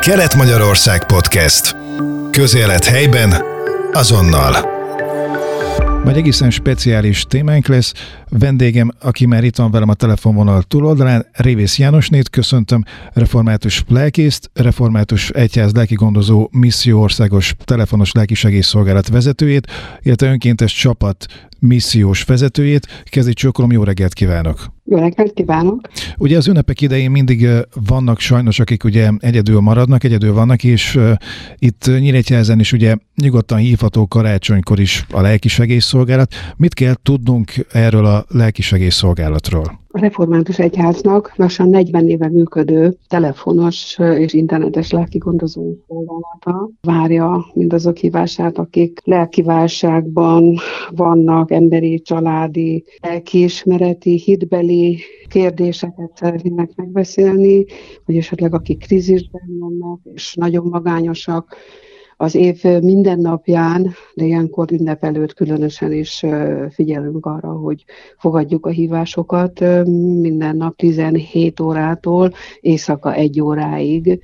Kelet-Magyarország Podcast. Közélet helyben, azonnal. Majd egészen speciális témánk lesz. Vendégem, aki már itt van velem a telefonvonal túloldalán, Révész Jánosnét, köszöntöm, református lelkészt, református egyház lelkigondozó misszió országos telefonos lelkisegészszolgálat vezetőjét, illetve önkéntes csapat missziós vezetőjét. Kezdj csókolom, jó reggelt kívánok! Jó reggelt kívánok! Ugye az ünnepek idején mindig vannak sajnos, akik ugye egyedül maradnak, egyedül vannak, és itt Nyíregyházen is ugye nyugodtan hívható karácsonykor is a lelkisegészszolgálat. Mit kell tudnunk erről a lelkisegészszolgálatról? A Református Egyháznak lassan 40 éve működő telefonos és internetes lelkigondozó szolgálata várja mindazok hívását, akik lelkiválságban vannak, emberi, családi, lelkiismereti, hitbeli kérdéseket szeretnének megbeszélni, vagy esetleg akik krízisben vannak, és nagyon magányosak, az év minden napján, de ilyenkor ünnep előtt különösen is figyelünk arra, hogy fogadjuk a hívásokat minden nap 17 órától éjszaka 1 óráig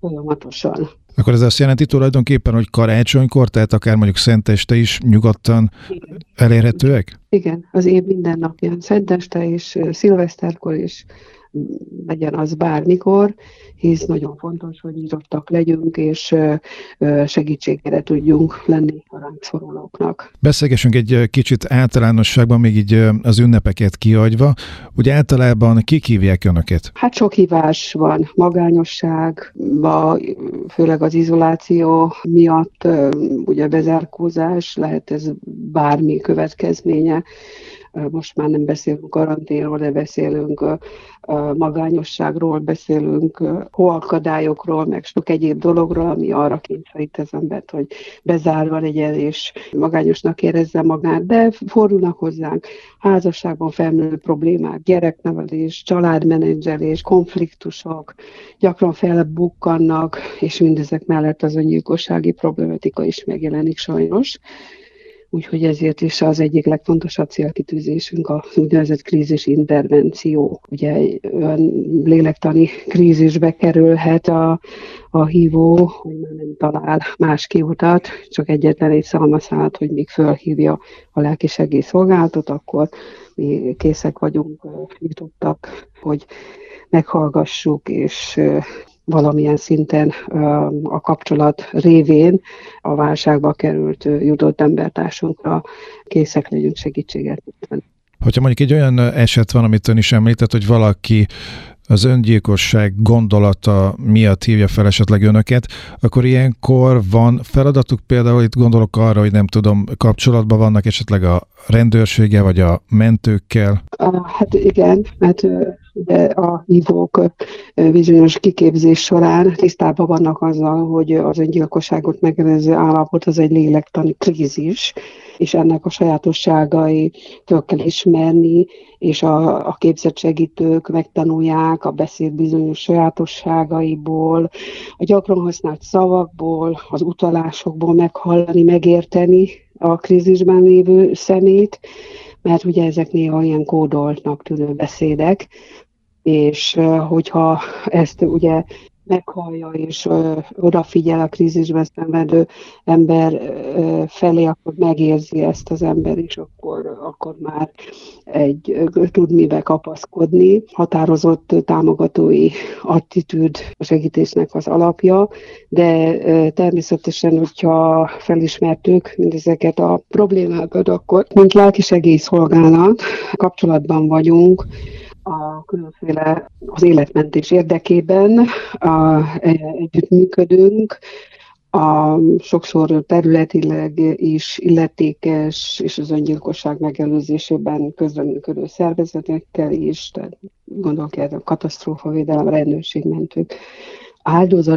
folyamatosan. Akkor ez azt jelenti tulajdonképpen, hogy karácsonykor, tehát akár mondjuk szenteste is nyugodtan Igen. elérhetőek? Igen, az év minden napján, szenteste és szilveszterkor is legyen az bármikor, hisz nagyon fontos, hogy nyitottak legyünk, és segítségére tudjunk lenni a ránk szorulóknak. Beszélgessünk egy kicsit általánosságban, még így az ünnepeket kiadva. Ugye általában kik hívják Önöket? Hát sok hívás van, magányosság, főleg az izoláció miatt, ugye bezárkózás, lehet ez bármi következménye most már nem beszélünk karanténról, de beszélünk magányosságról, beszélünk hóakadályokról, meg sok egyéb dologról, ami arra kényszerít az embert, hogy bezárva legyen és magányosnak érezze magát, de fordulnak hozzánk házasságban felmerülő problémák, gyereknevelés, családmenedzselés, konfliktusok, gyakran felbukkannak, és mindezek mellett az öngyilkossági problematika is megjelenik sajnos úgyhogy ezért is az egyik legfontosabb célkitűzésünk a úgynevezett krízis intervenció. Ugye olyan lélektani krízisbe kerülhet a, a hívó, hogy már nem talál más kiutat, csak egyetlen egy szalmaszállat, hogy még fölhívja a lelki segélyszolgálatot, akkor mi készek vagyunk, nyitottak, hogy meghallgassuk és valamilyen szinten a kapcsolat révén a válságba került jutott embertársunkra készek legyünk segítséget. Hogyha mondjuk egy olyan eset van, amit ön is említett, hogy valaki az öngyilkosság gondolata miatt hívja fel esetleg önöket, akkor ilyenkor van feladatuk, például itt gondolok arra, hogy nem tudom, kapcsolatban vannak esetleg a rendőrsége vagy a mentőkkel? Hát igen, mert de a hívók bizonyos kiképzés során tisztában vannak azzal, hogy az öngyilkosságot megelőző állapot az egy lélektani krízis, és ennek a sajátosságai föl kell ismerni, és a, a képzett segítők megtanulják a beszéd bizonyos sajátosságaiból, a gyakran használt szavakból, az utalásokból meghallani, megérteni a krízisben lévő szemét, mert ugye ezek néha ilyen kódoltnak tűnő beszédek, és hogyha ezt ugye meghallja és odafigyel a krízisben szenvedő ember felé, akkor megérzi ezt az ember, és akkor, akkor már egy, tud mibe kapaszkodni. Határozott támogatói attitűd a segítésnek az alapja, de természetesen, hogyha felismertük mindezeket a problémákat, akkor mint lelki segélyszolgálat kapcsolatban vagyunk, a különféle az életmentés érdekében a, együttműködünk, a sokszor területileg is illetékes és az öngyilkosság megelőzésében közreműködő szervezetekkel is, tehát gondolok erre a katasztrófavédelem, rendőrségmentők,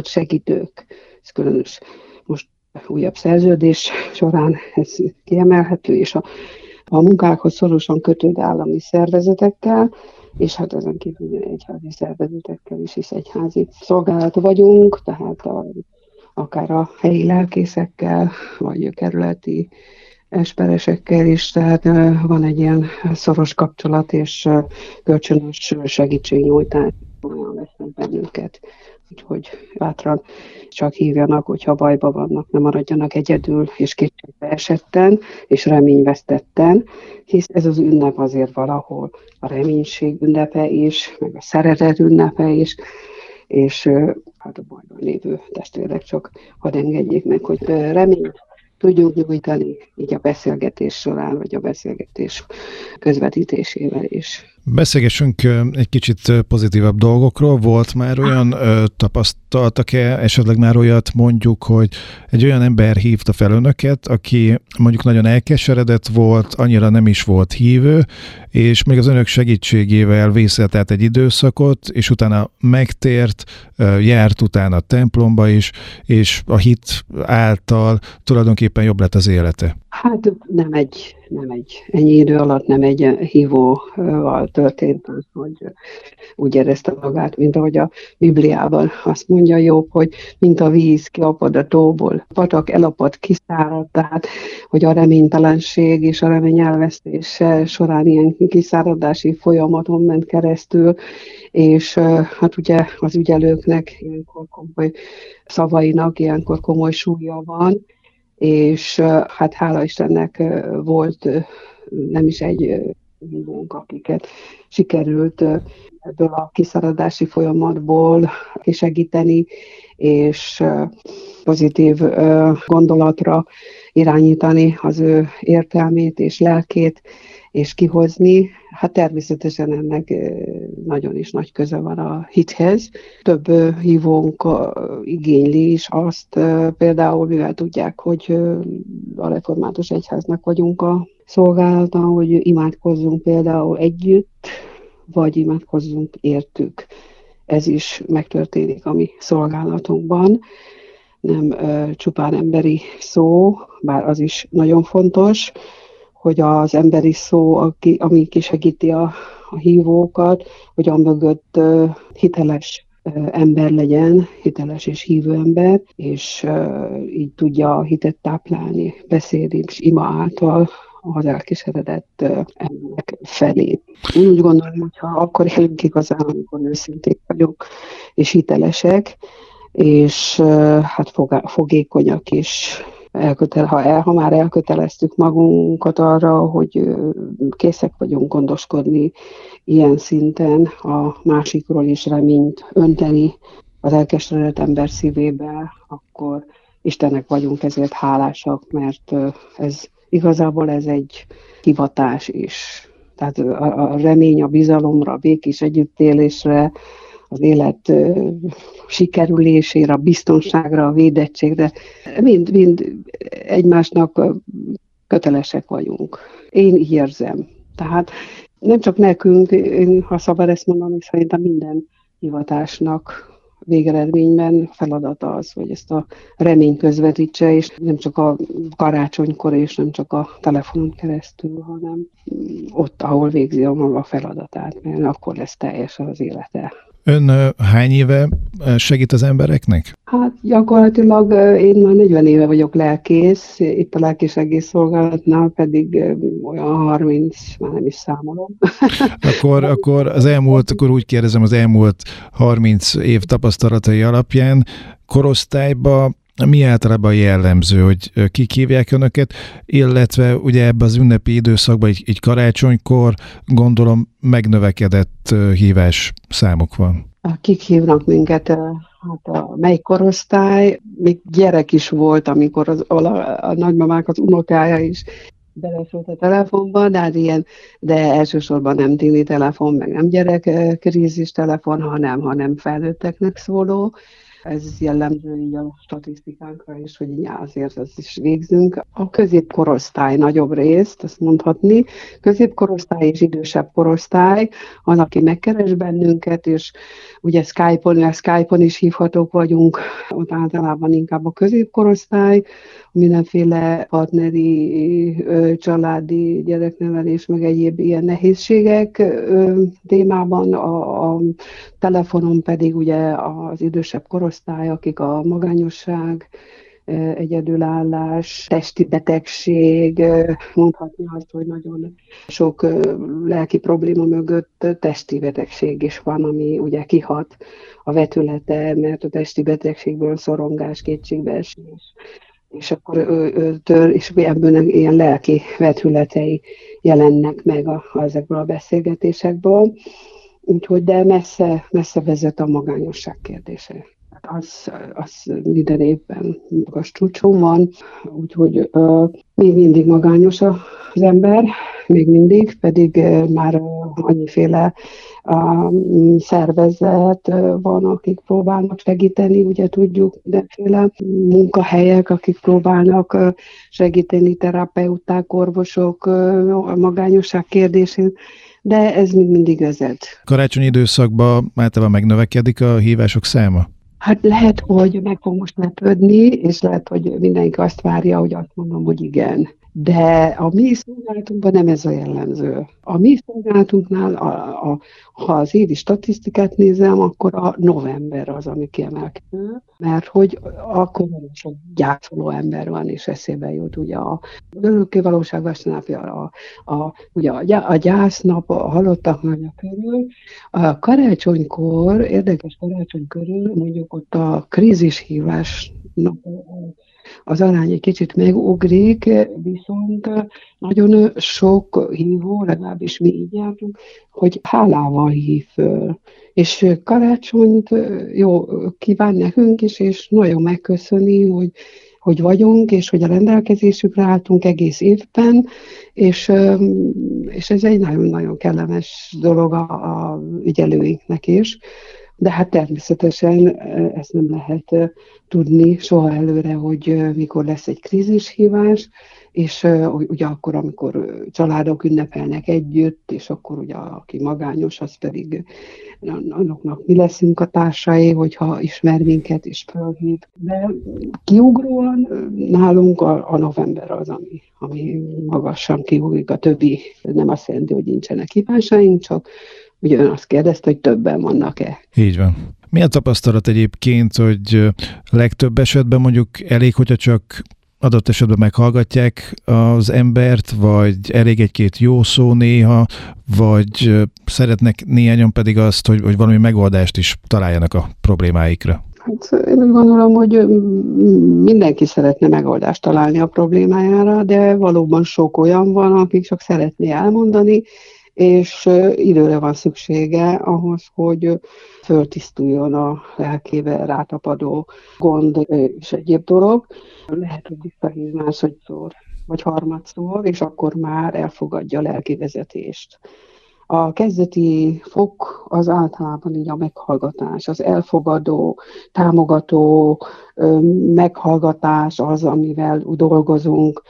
segítők, ez különös. Most újabb szerződés során ez kiemelhető, és a, a munkákhoz szorosan kötődő állami szervezetekkel, és hát ezen kívül egyházi szervezetekkel is, is egyházi szolgálat vagyunk, tehát a, akár a helyi lelkészekkel, vagy a kerületi esperesekkel is, tehát van egy ilyen szoros kapcsolat és kölcsönös segítségnyújtás. olyan vesznek bennünket. Úgyhogy bátran csak hívjanak, hogyha bajba vannak, nem maradjanak egyedül, és kétségbe esetten, és reményvesztetten, hisz ez az ünnep azért valahol a reménység ünnepe is, meg a szeretet ünnepe is, és hát a bajban lévő testvérek csak hadd engedjék meg, hogy reményt tudjunk nyújtani így a beszélgetés során, vagy a beszélgetés közvetítésével is. Beszélgessünk egy kicsit pozitívabb dolgokról. Volt már olyan tapasztaltak-e, esetleg már olyat mondjuk, hogy egy olyan ember hívta fel önöket, aki mondjuk nagyon elkeseredett volt, annyira nem is volt hívő, és még az önök segítségével vészelt át egy időszakot, és utána megtért, járt utána a templomba is, és a hit által tulajdonképpen jobb lett az élete. Hát nem egy, nem egy ennyi idő alatt nem egy hívóval történt az, hogy úgy érezte magát, mint ahogy a Bibliában azt mondja Jobb, hogy mint a víz kiapad a tóból, patak elapad, kiszárad, tehát hogy a reménytelenség és a remény elvesztése során ilyen kiszáradási folyamaton ment keresztül, és hát ugye az ügyelőknek ilyenkor komoly szavainak ilyenkor komoly súlya van, és hát hála Istennek volt nem is egy hívónk, akiket sikerült ebből a kiszaradási folyamatból kisegíteni, és pozitív gondolatra irányítani az ő értelmét és lelkét, és kihozni. Hát természetesen ennek nagyon is nagy köze van a hithez. Több hívónk igényli is azt, például mivel tudják, hogy a református egyháznak vagyunk a szolgálata, hogy imádkozzunk például együtt, vagy imádkozzunk értük. Ez is megtörténik a mi szolgálatunkban. Nem ö, csupán emberi szó, bár az is nagyon fontos, hogy az emberi szó, aki, ami kisegíti a, a hívókat, hogy a mögött hiteles ember legyen, hiteles és hívő ember, és így tudja a hitet táplálni, beszélni és ima által az elkeseredett emberek felé. Én úgy gondolom, hogy ha akkor élünk igazán, amikor őszinték vagyunk, és hitelesek, és hát fogékonyak is elkötel, ha, el, ha már elköteleztük magunkat arra, hogy készek vagyunk gondoskodni ilyen szinten a másikról is reményt önteni az elkeseredett ember szívébe, akkor Istennek vagyunk ezért hálásak, mert ez igazából ez egy hivatás is. Tehát a, a remény a bizalomra, a békés együttélésre, az élet sikerülésére, a biztonságra, a védettségre, mind, mind egymásnak kötelesek vagyunk. Én így érzem. Tehát nem csak nekünk, én, ha szabad ezt mondani, szerintem minden hivatásnak végeredményben feladata az, hogy ezt a remény közvetítse, és nem csak a karácsonykor, és nem csak a telefonon keresztül, hanem ott, ahol végzi a maga feladatát, mert akkor lesz teljes az élete. Ön hány éve segít az embereknek? Hát gyakorlatilag én már 40 éve vagyok lelkész, itt a lelkés egész szolgálatnál pedig olyan 30, már nem is számolom. Akkor, akkor az elmúlt, akkor úgy kérdezem, az elmúlt 30 év tapasztalatai alapján korosztályba mi általában jellemző, hogy kik hívják önöket, illetve ugye ebbe az ünnepi időszakban, egy, egy karácsonykor gondolom megnövekedett hívás számok van. Kik hívnak minket? Hát a mely korosztály, még gyerek is volt, amikor az, a, a nagymamák, az unokája is belesült a telefonba, de hát ilyen, de elsősorban nem tini telefon, meg nem gyerek krízis telefon, hanem, hanem felnőtteknek szóló ez jellemző így a statisztikánkra is, hogy így azért ezt is végzünk. A középkorosztály nagyobb részt, azt mondhatni, középkorosztály és idősebb korosztály, az, aki megkeres bennünket, és ugye Skype-on, Skype-on is hívhatók vagyunk, ott általában inkább a középkorosztály, mindenféle partneri, családi gyereknevelés, meg egyéb ilyen nehézségek témában, a, a telefonon pedig ugye az idősebb korosztály, akik a magányosság egyedülállás, testi betegség, mondhatni azt, hogy nagyon sok lelki probléma mögött testi betegség is van, ami ugye kihat a vetülete, mert a testi betegségből szorongás, kétségbeesés, és akkor ő, őtől, és ebből ilyen lelki vetületei jelennek meg a, ezekből a beszélgetésekből. Úgyhogy, de messze, messze vezet a magányosság kérdése. Hát az, az minden évben magas csúcson van, úgyhogy uh, még mindig magányos az ember, még mindig, pedig uh, már uh, annyiféle uh, szervezet uh, van, akik próbálnak segíteni, ugye tudjuk, mindenféle munkahelyek, akik próbálnak uh, segíteni, terapeuták, orvosok uh, a magányosság kérdésén, de ez még mindig vezet. Karácsonyi időszakban általában megnövekedik a hívások száma? Hát lehet, hogy meg fog most lepődni, és lehet, hogy mindenki azt várja, hogy azt mondom, hogy igen de a mi szolgálatunkban nem ez a jellemző. A mi szolgálatunknál, a, a, ha az évi statisztikát nézem, akkor a november az, ami kiemelkedő, mert hogy akkor nagyon sok gyászoló ember van, és eszébe jut ugye a örökké valóság vasárnapja, a, a, ugye a, a gyásznap, a halottak napja körül. A karácsonykor, érdekes karácsony körül, mondjuk ott a krízishívás nap, az arány egy kicsit megugrik, viszont nagyon sok hívó, legalábbis mi így jártunk, hogy hálával hív föl. És karácsonyt jó kíván nekünk is, és nagyon megköszöni, hogy hogy vagyunk, és hogy a rendelkezésükre álltunk egész évben, és, és ez egy nagyon-nagyon kellemes dolog a, a ügyelőinknek is. De hát természetesen ezt nem lehet tudni soha előre, hogy mikor lesz egy krízishívás, és ugye akkor, amikor családok ünnepelnek együtt, és akkor ugye aki magányos, az pedig annoknak mi leszünk a társai, hogyha ismer minket és fölhív. De kiugróan nálunk a, a november az, ami, ami magasan kiugrik, a többi nem azt jelenti, hogy nincsenek hívásaink, csak Ugye azt kérdezte, hogy többen vannak-e. Így van. Mi a tapasztalat egyébként, hogy legtöbb esetben mondjuk elég, hogyha csak adott esetben meghallgatják az embert, vagy elég egy-két jó szó néha, vagy szeretnek néhányan pedig azt, hogy, hogy valami megoldást is találjanak a problémáikra? Hát én úgy gondolom, hogy mindenki szeretne megoldást találni a problémájára, de valóban sok olyan van, akik csak szeretné elmondani, és időre van szüksége ahhoz, hogy föltisztuljon a lelkébe rátapadó gond és egyéb dolog. Lehet, hogy visszahív másodszor vagy harmadszor, és akkor már elfogadja a lelki vezetést. A kezdeti fok az általában így a meghallgatás, az elfogadó, támogató meghallgatás az, amivel dolgozunk,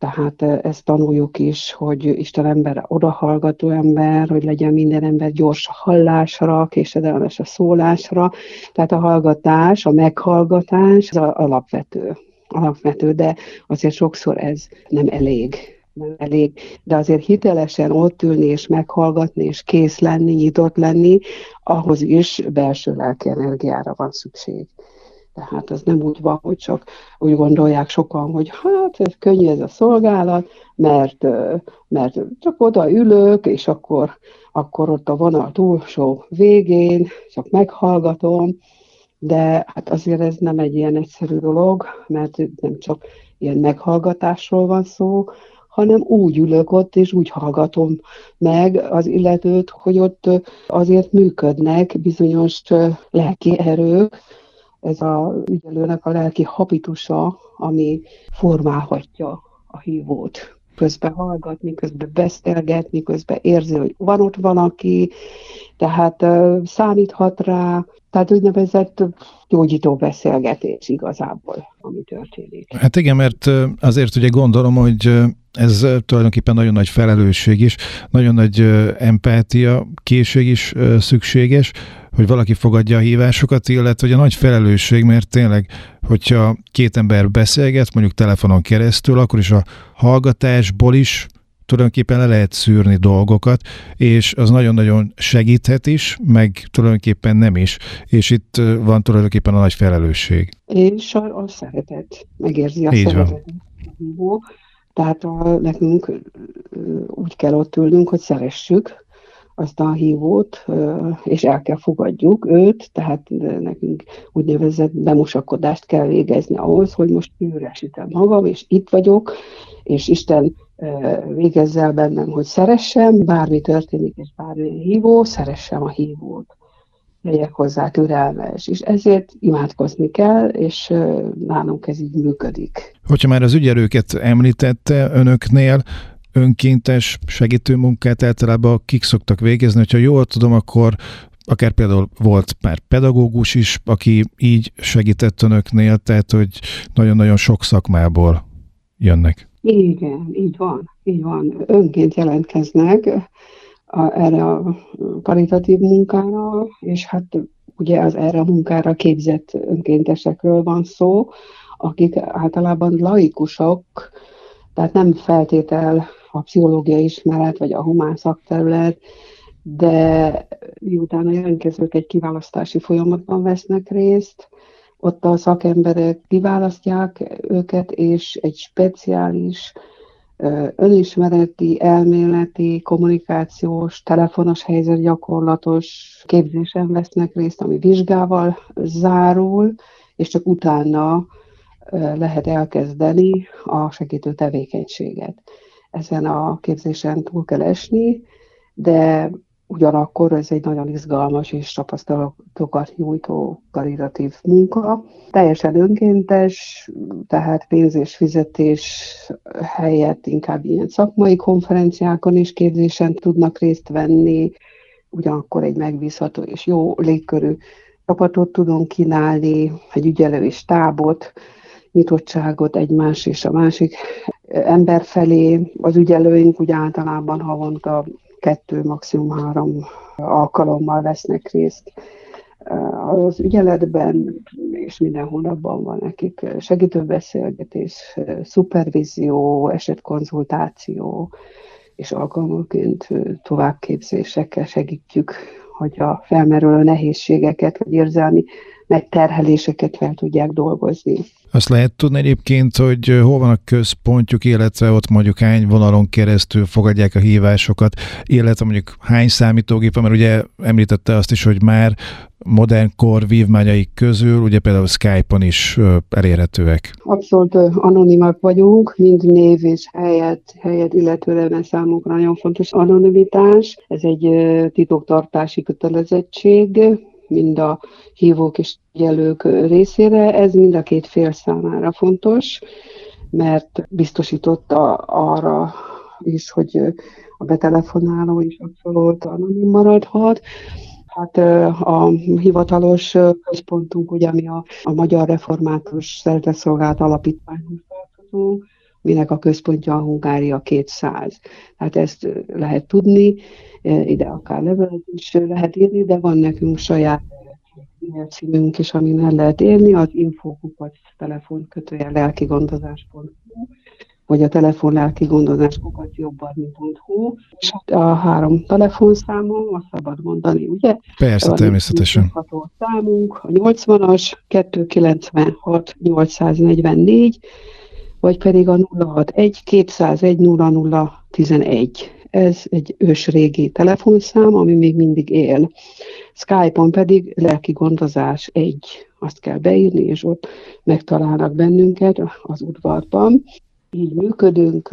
tehát ezt tanuljuk is, hogy Isten ember odahallgató ember, hogy legyen minden ember gyors a hallásra, késedelmes a szólásra. Tehát a hallgatás, a meghallgatás az alapvető, alapvető, de azért sokszor ez nem elég nem elég, de azért hitelesen ott ülni és meghallgatni, és kész lenni, nyitott lenni, ahhoz is belső lelki energiára van szükség. Tehát ez nem úgy van, hogy csak úgy gondolják sokan, hogy hát ez könnyű ez a szolgálat, mert, mert csak oda ülök, és akkor, akkor ott a vonal túlsó végén csak meghallgatom, de hát azért ez nem egy ilyen egyszerű dolog, mert nem csak ilyen meghallgatásról van szó, hanem úgy ülök ott, és úgy hallgatom meg az illetőt, hogy ott azért működnek bizonyos lelki erők, ez a ügyelőnek a lelki habitusa, ami formálhatja a hívót. Közben hallgatni, közben beszélgetni, közben érzi, hogy van ott valaki, tehát számíthat rá, tehát úgynevezett gyógyító beszélgetés igazából, ami történik. Hát igen, mert azért ugye gondolom, hogy ez tulajdonképpen nagyon nagy felelősség is, nagyon nagy empátia, készség is szükséges, hogy valaki fogadja a hívásokat, illetve hogy a nagy felelősség, mert tényleg, hogyha két ember beszélget, mondjuk telefonon keresztül, akkor is a hallgatásból is tulajdonképpen le lehet szűrni dolgokat, és az nagyon-nagyon segíthet is, meg tulajdonképpen nem is, és itt van tulajdonképpen a nagy felelősség. És a, a szeretet, megérzi a Így szeretet. Van. Tehát a, nekünk úgy kell ott ülnünk, hogy szeressük, azt a hívót, és el kell fogadjuk őt, tehát nekünk úgynevezett bemosakodást kell végezni ahhoz, hogy most üresítem magam, és itt vagyok, és Isten végezze el bennem, hogy szeressem, bármi történik, és bármi hívó, szeressem a hívót. Legyek hozzá türelmes, és ezért imádkozni kell, és nálunk ez így működik. Hogyha már az ügyelőket említette önöknél, önkéntes segítő munkát általában kik szoktak végezni. Hogyha jól tudom, akkor akár például volt már pedagógus is, aki így segített önöknél, tehát hogy nagyon-nagyon sok szakmából jönnek. Igen, így van, így van. Önként jelentkeznek a, erre a karitatív munkára, és hát ugye az erre a munkára képzett önkéntesekről van szó, akik általában laikusok, tehát nem feltétel a pszichológiai ismeret, vagy a humán szakterület, de miután a jelentkezők egy kiválasztási folyamatban vesznek részt, ott a szakemberek kiválasztják őket, és egy speciális önismereti, elméleti, kommunikációs, telefonos helyzet gyakorlatos képzésen vesznek részt, ami vizsgával zárul, és csak utána lehet elkezdeni a segítő tevékenységet. Ezen a képzésen túl kell esni, de ugyanakkor ez egy nagyon izgalmas és tapasztalatokat nyújtó karitatív munka. Teljesen önkéntes, tehát pénz és fizetés helyett inkább ilyen szakmai konferenciákon is képzésen tudnak részt venni, ugyanakkor egy megbízható és jó légkörű csapatot tudunk kínálni, egy ügyelői stábot, nyitottságot egymás és a másik ember felé. Az ügyelőink úgy általában havonta kettő, maximum három alkalommal vesznek részt az ügyeletben, és minden hónapban van nekik segítőbeszélgetés, szupervízió, esetkonzultáció, és alkalmaként továbbképzésekkel segítjük, hogy a felmerülő nehézségeket, vagy érzelmi megterheléseket fel tudják dolgozni. Azt lehet tudni egyébként, hogy hol van a központjuk, illetve ott mondjuk hány vonalon keresztül fogadják a hívásokat, illetve mondjuk hány számítógép, mert ugye említette azt is, hogy már modern kor vívmányaik közül, ugye például Skype-on is elérhetőek. Abszolút anonimak vagyunk, mind név és helyet, helyet illetően számunkra nagyon fontos anonimitás. Ez egy titoktartási kötelezettség, mind a hívók és jelők részére. Ez mind a két fél számára fontos, mert biztosította arra is, hogy a betelefonáló is abszolút anonim maradhat. Hát a hivatalos központunk, ugye, ami a, a Magyar Református Szeretetszolgálat Alapítványhoz tartozó, minek a központja a Hungária 200. Hát ezt lehet tudni, ide akár levelet is lehet írni, de van nekünk saját e-mail címünk is, amin el lehet érni, az infokukat telefon kötője lelkigondozás.hu vagy a telefon lelki gondozás kukat jobban.hu, és a három telefonszámom, azt szabad mondani, ugye? Persze, természetesen. A számunk, a 80-as, 296 844, vagy pedig a 061 201 0011. Ez egy ősrégi telefonszám, ami még mindig él. Skype-on pedig lelki gondozás egy. Azt kell beírni, és ott megtalálnak bennünket az udvarban. Így működünk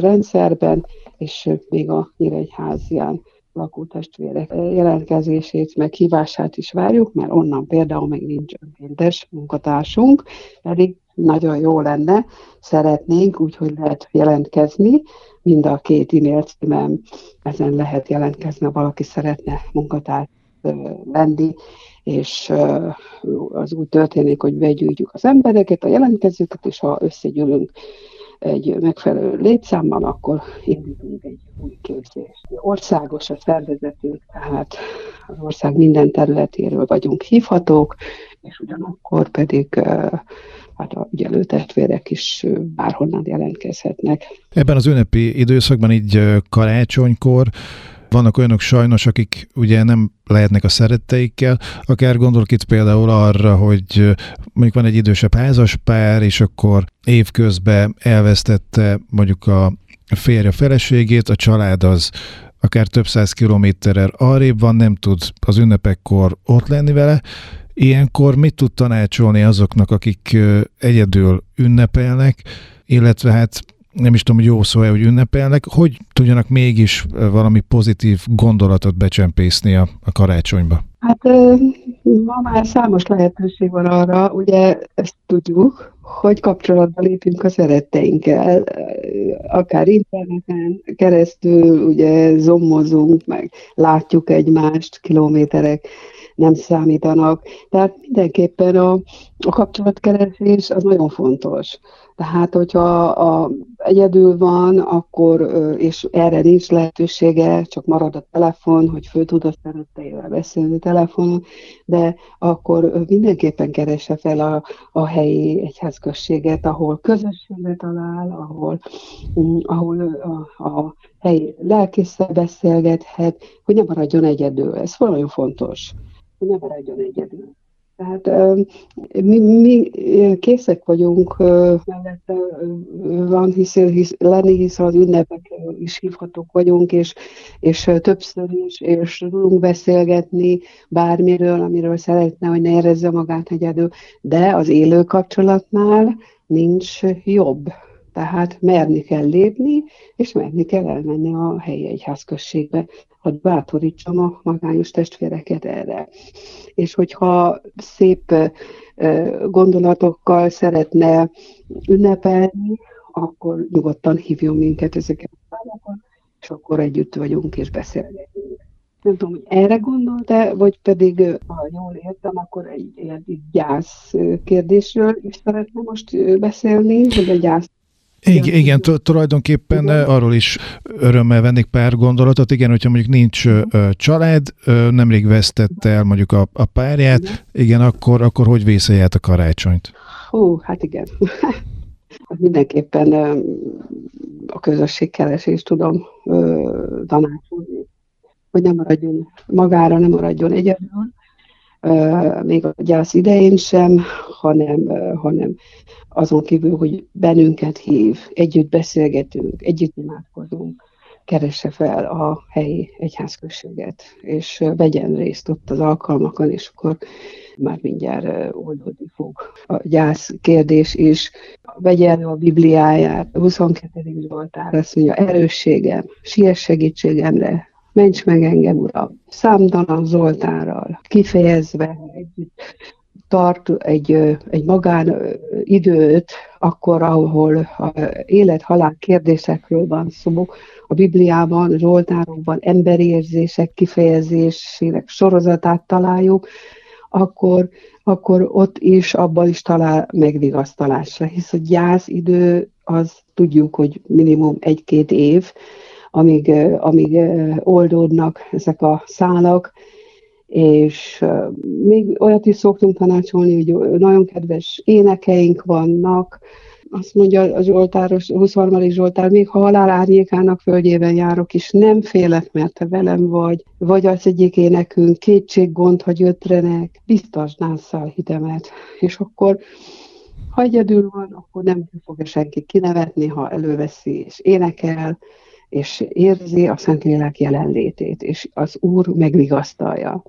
rendszerben, és még a Nyíregyházián lakótestvérek jelentkezését, meg hívását is várjuk, mert onnan például még nincs önkéntes munkatársunk, pedig nagyon jó lenne, szeretnénk, úgyhogy lehet jelentkezni, mind a két e-mail címem, ezen lehet jelentkezni, ha valaki szeretne munkatárs lenni, és az úgy történik, hogy begyűjtjük az embereket, a jelentkezőket, és ha összegyűlünk egy megfelelő létszámmal, akkor indítunk egy új képzést. Országos a szervezetünk, tehát az ország minden területéről vagyunk hívhatók, és ugyanakkor pedig hát a ügyelő is bárhonnan jelentkezhetnek. Ebben az ünnepi időszakban, így karácsonykor vannak olyanok sajnos, akik ugye nem lehetnek a szeretteikkel, akár gondolok itt például arra, hogy mondjuk van egy idősebb házaspár, és akkor évközben elvesztette mondjuk a férje feleségét, a család az akár több száz kilométerrel arrébb van, nem tud az ünnepekkor ott lenni vele. Ilyenkor mit tud tanácsolni azoknak, akik egyedül ünnepelnek, illetve hát nem is tudom, hogy jó szó-e, hogy ünnepelnek, hogy tudjanak mégis valami pozitív gondolatot becsempészni a, a karácsonyba? Hát ma már számos lehetőség van arra, ugye ezt tudjuk, hogy kapcsolatba lépünk a szeretteinkkel, akár interneten keresztül, ugye zoomozunk, meg látjuk egymást, kilométerek nem számítanak. Tehát mindenképpen a, a kapcsolatkeresés az nagyon fontos. Tehát, hogyha a, egyedül van, akkor, és erre nincs lehetősége, csak marad a telefon, hogy föl tud a szeretteivel beszélni telefonon, de akkor mindenképpen keresse fel a, a helyi egyházközséget, ahol közösségre talál, ahol, mm, ahol a, a helyi lelkészsel beszélgethet, hogy ne maradjon egyedül. Ez nagyon fontos, hogy ne maradjon egyedül. Tehát mi, mi készek vagyunk mellette van hisz, hisz, lenni, hisz az ünnepek is hívhatók vagyunk, és, és többször is, és tudunk beszélgetni bármiről, amiről szeretne, hogy ne érezze magát egyedül, de az élő kapcsolatnál nincs jobb. Tehát merni kell lépni, és merni kell elmenni a helyi egyházközségbe hogy bátorítsam a magányos testvéreket erre. És hogyha szép gondolatokkal szeretne ünnepelni, akkor nyugodtan hívjon minket ezeket a számokat, és akkor együtt vagyunk és beszélgetünk. Nem tudom, hogy erre gondolt-e, vagy pedig, ha jól értem, akkor egy egy gyász kérdésről is szeretne most beszélni, hogy a gyász igen, igen tulajdonképpen igen. arról is örömmel vennék pár gondolatot. Igen, hogyha mondjuk nincs család, nemrég vesztette el mondjuk a, a párját, igen, igen akkor, akkor hogy vészelje át a karácsonyt? Hú, hát igen. Mindenképpen a közösségkeresést tudom tanácsolni, hogy nem maradjon magára, nem maradjon egyedül, még a gyász idején sem, hanem, hanem azon kívül, hogy bennünket hív, együtt beszélgetünk, együtt imádkozunk, keresse fel a helyi egyházközséget, és vegyen részt ott az alkalmakon, és akkor már mindjárt oldódni fog. A gyász kérdés is, vegye elő a Bibliáját, a 22. Zsoltár azt mondja, erősségem, siess segítségemre, ments meg engem, Uram, számtalan Zoltárral, kifejezve együtt tart egy, egy magán időt, akkor, ahol a élet-halál kérdésekről van szó, a Bibliában, Zsoltárokban emberi érzések kifejezésének sorozatát találjuk, akkor, akkor ott is, abban is talál megvigasztalásra, hisz a gyász idő, az tudjuk, hogy minimum egy-két év, amíg, amíg oldódnak ezek a szálak, és még olyat is szoktunk tanácsolni, hogy nagyon kedves énekeink vannak, azt mondja a Zsoltáros, 23. Zsoltár, még ha halál árnyékának földjében járok is, nem félek, mert te velem vagy, vagy az egyik énekünk, kétség gond, hogy ötrenek, biztos nászszal hitemet. És akkor, ha egyedül van, akkor nem fogja senki kinevetni, ha előveszi és énekel, és érzi a Szentlélek jelenlétét, és az Úr megvigasztalja.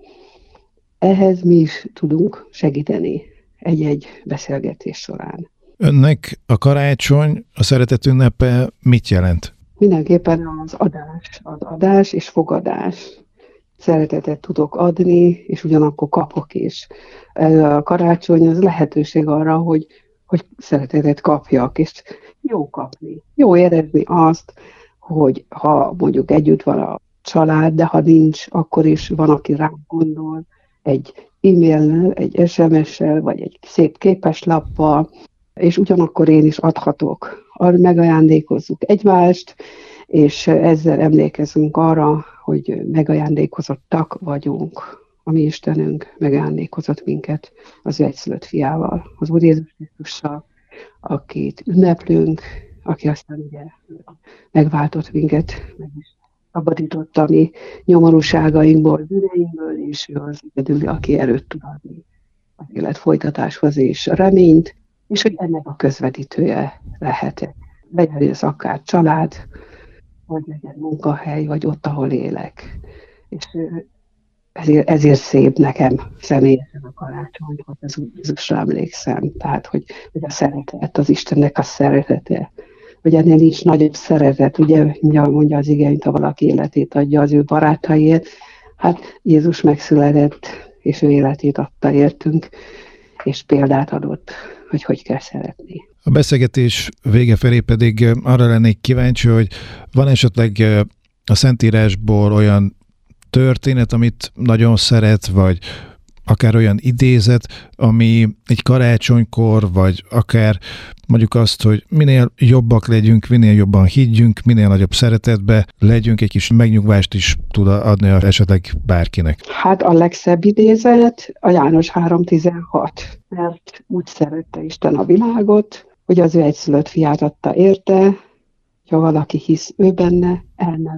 Ehhez mi is tudunk segíteni egy-egy beszélgetés során. Önnek a karácsony, a szeretet ünnepe mit jelent? Mindenképpen az adás, az adás és fogadás. Szeretetet tudok adni, és ugyanakkor kapok is. A karácsony az lehetőség arra, hogy, hogy szeretetet kapjak, és jó kapni. Jó érezni azt, hogy ha mondjuk együtt van a család, de ha nincs, akkor is van, aki rám gondol, egy e-maillel, egy SMS-sel, vagy egy szép képeslappal, és ugyanakkor én is adhatok. Megajándékozzuk egymást, és ezzel emlékezünk arra, hogy megajándékozottak vagyunk. a mi Istenünk megállnékozott minket az ő egyszülött fiával, az Úr Jézus Krisztussal, akit ünneplünk, aki aztán ugye megváltott minket, meg is szabadított a mi nyomorúságainkból, bűneinkből, és ő az egyedül, aki erőt tud adni az élet folytatáshoz és reményt, és hogy ennek a közvetítője lehetek. Legyen ez akár család, vagy legyen munkahely, vagy ott, ahol élek. És ezért, ezért szép nekem személyesen a karácsony, hogy az Jézusra emlékszem. Tehát, hogy, hogy a szeretet, az Istennek a szeretete, hogy ennél nincs nagyobb szeretet, ugye mondja az mint ha valaki életét adja az ő barátaiért. Hát Jézus megszületett, és ő életét adta értünk, és példát adott, hogy hogy kell szeretni. A beszélgetés vége felé pedig arra lennék kíváncsi, hogy van esetleg a Szentírásból olyan történet, amit nagyon szeret, vagy akár olyan idézet, ami egy karácsonykor, vagy akár mondjuk azt, hogy minél jobbak legyünk, minél jobban higgyünk, minél nagyobb szeretetbe legyünk, egy kis megnyugvást is tud adni esetleg bárkinek. Hát a legszebb idézet a János 3.16, mert úgy szerette Isten a világot, hogy az ő egyszülött fiát adta érte, ha valaki hisz ő benne, el ne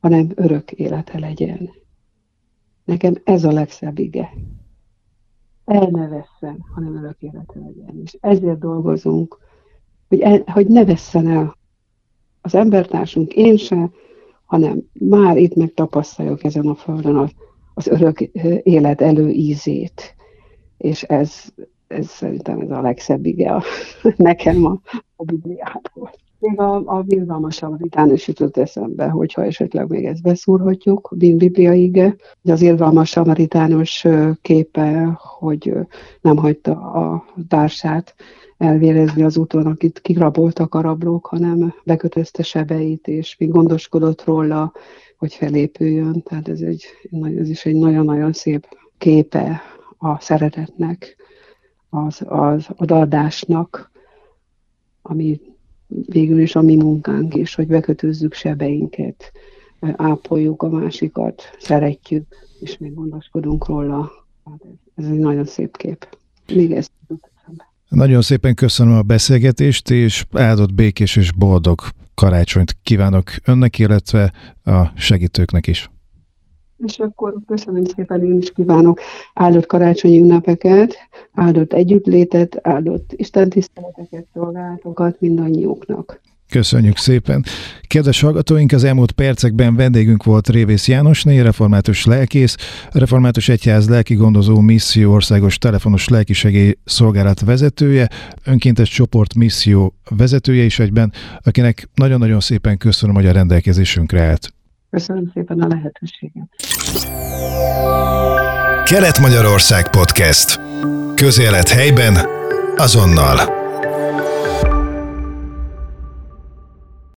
hanem örök élete legyen. Nekem ez a legszebb ige. El ne vesszen, hanem örök élete legyen. És ezért dolgozunk, hogy, el, hogy ne vesszen el az embertársunk, én se, hanem már itt megtapasztaljuk ezen a földön az, az örök élet előízét. És ez, ez szerintem ez a legszebb ige a, nekem a, a Bibliából. Még a, a Vilgalmas Samaritán is jutott eszembe, hogyha esetleg még ezt beszúrhatjuk, a bibliaige. Az Vilgalmas Samaritános képe, hogy nem hagyta a társát elvérezni az úton, akit kiraboltak a rablók, hanem bekötözte sebeit, és még gondoskodott róla, hogy felépüljön. Tehát ez, egy, ez is egy nagyon-nagyon szép képe a szeretetnek, az, az odaadásnak, ami végül is a mi munkánk is, hogy bekötözzük sebeinket, ápoljuk a másikat, szeretjük, és még gondoskodunk róla. Hát ez egy nagyon szép kép. Még ezt nagyon szépen köszönöm a beszélgetést, és áldott békés és boldog karácsonyt kívánok önnek, illetve a segítőknek is. És akkor köszönöm szépen, én is kívánok áldott karácsonyi ünnepeket, áldott együttlétet, áldott istentiszteleteket, szolgálatokat mindannyiuknak. Köszönjük szépen. Kedves hallgatóink, az elmúlt percekben vendégünk volt Révész Jánosné, református lelkész, református egyház lelki gondozó misszió országos telefonos lelkisegély szolgálat vezetője, önkéntes csoport misszió vezetője is egyben, akinek nagyon-nagyon szépen köszönöm, hogy a rendelkezésünkre állt. Köszönöm szépen a lehetőséget. Kelet-Magyarország Podcast. Közélet helyben, azonnal.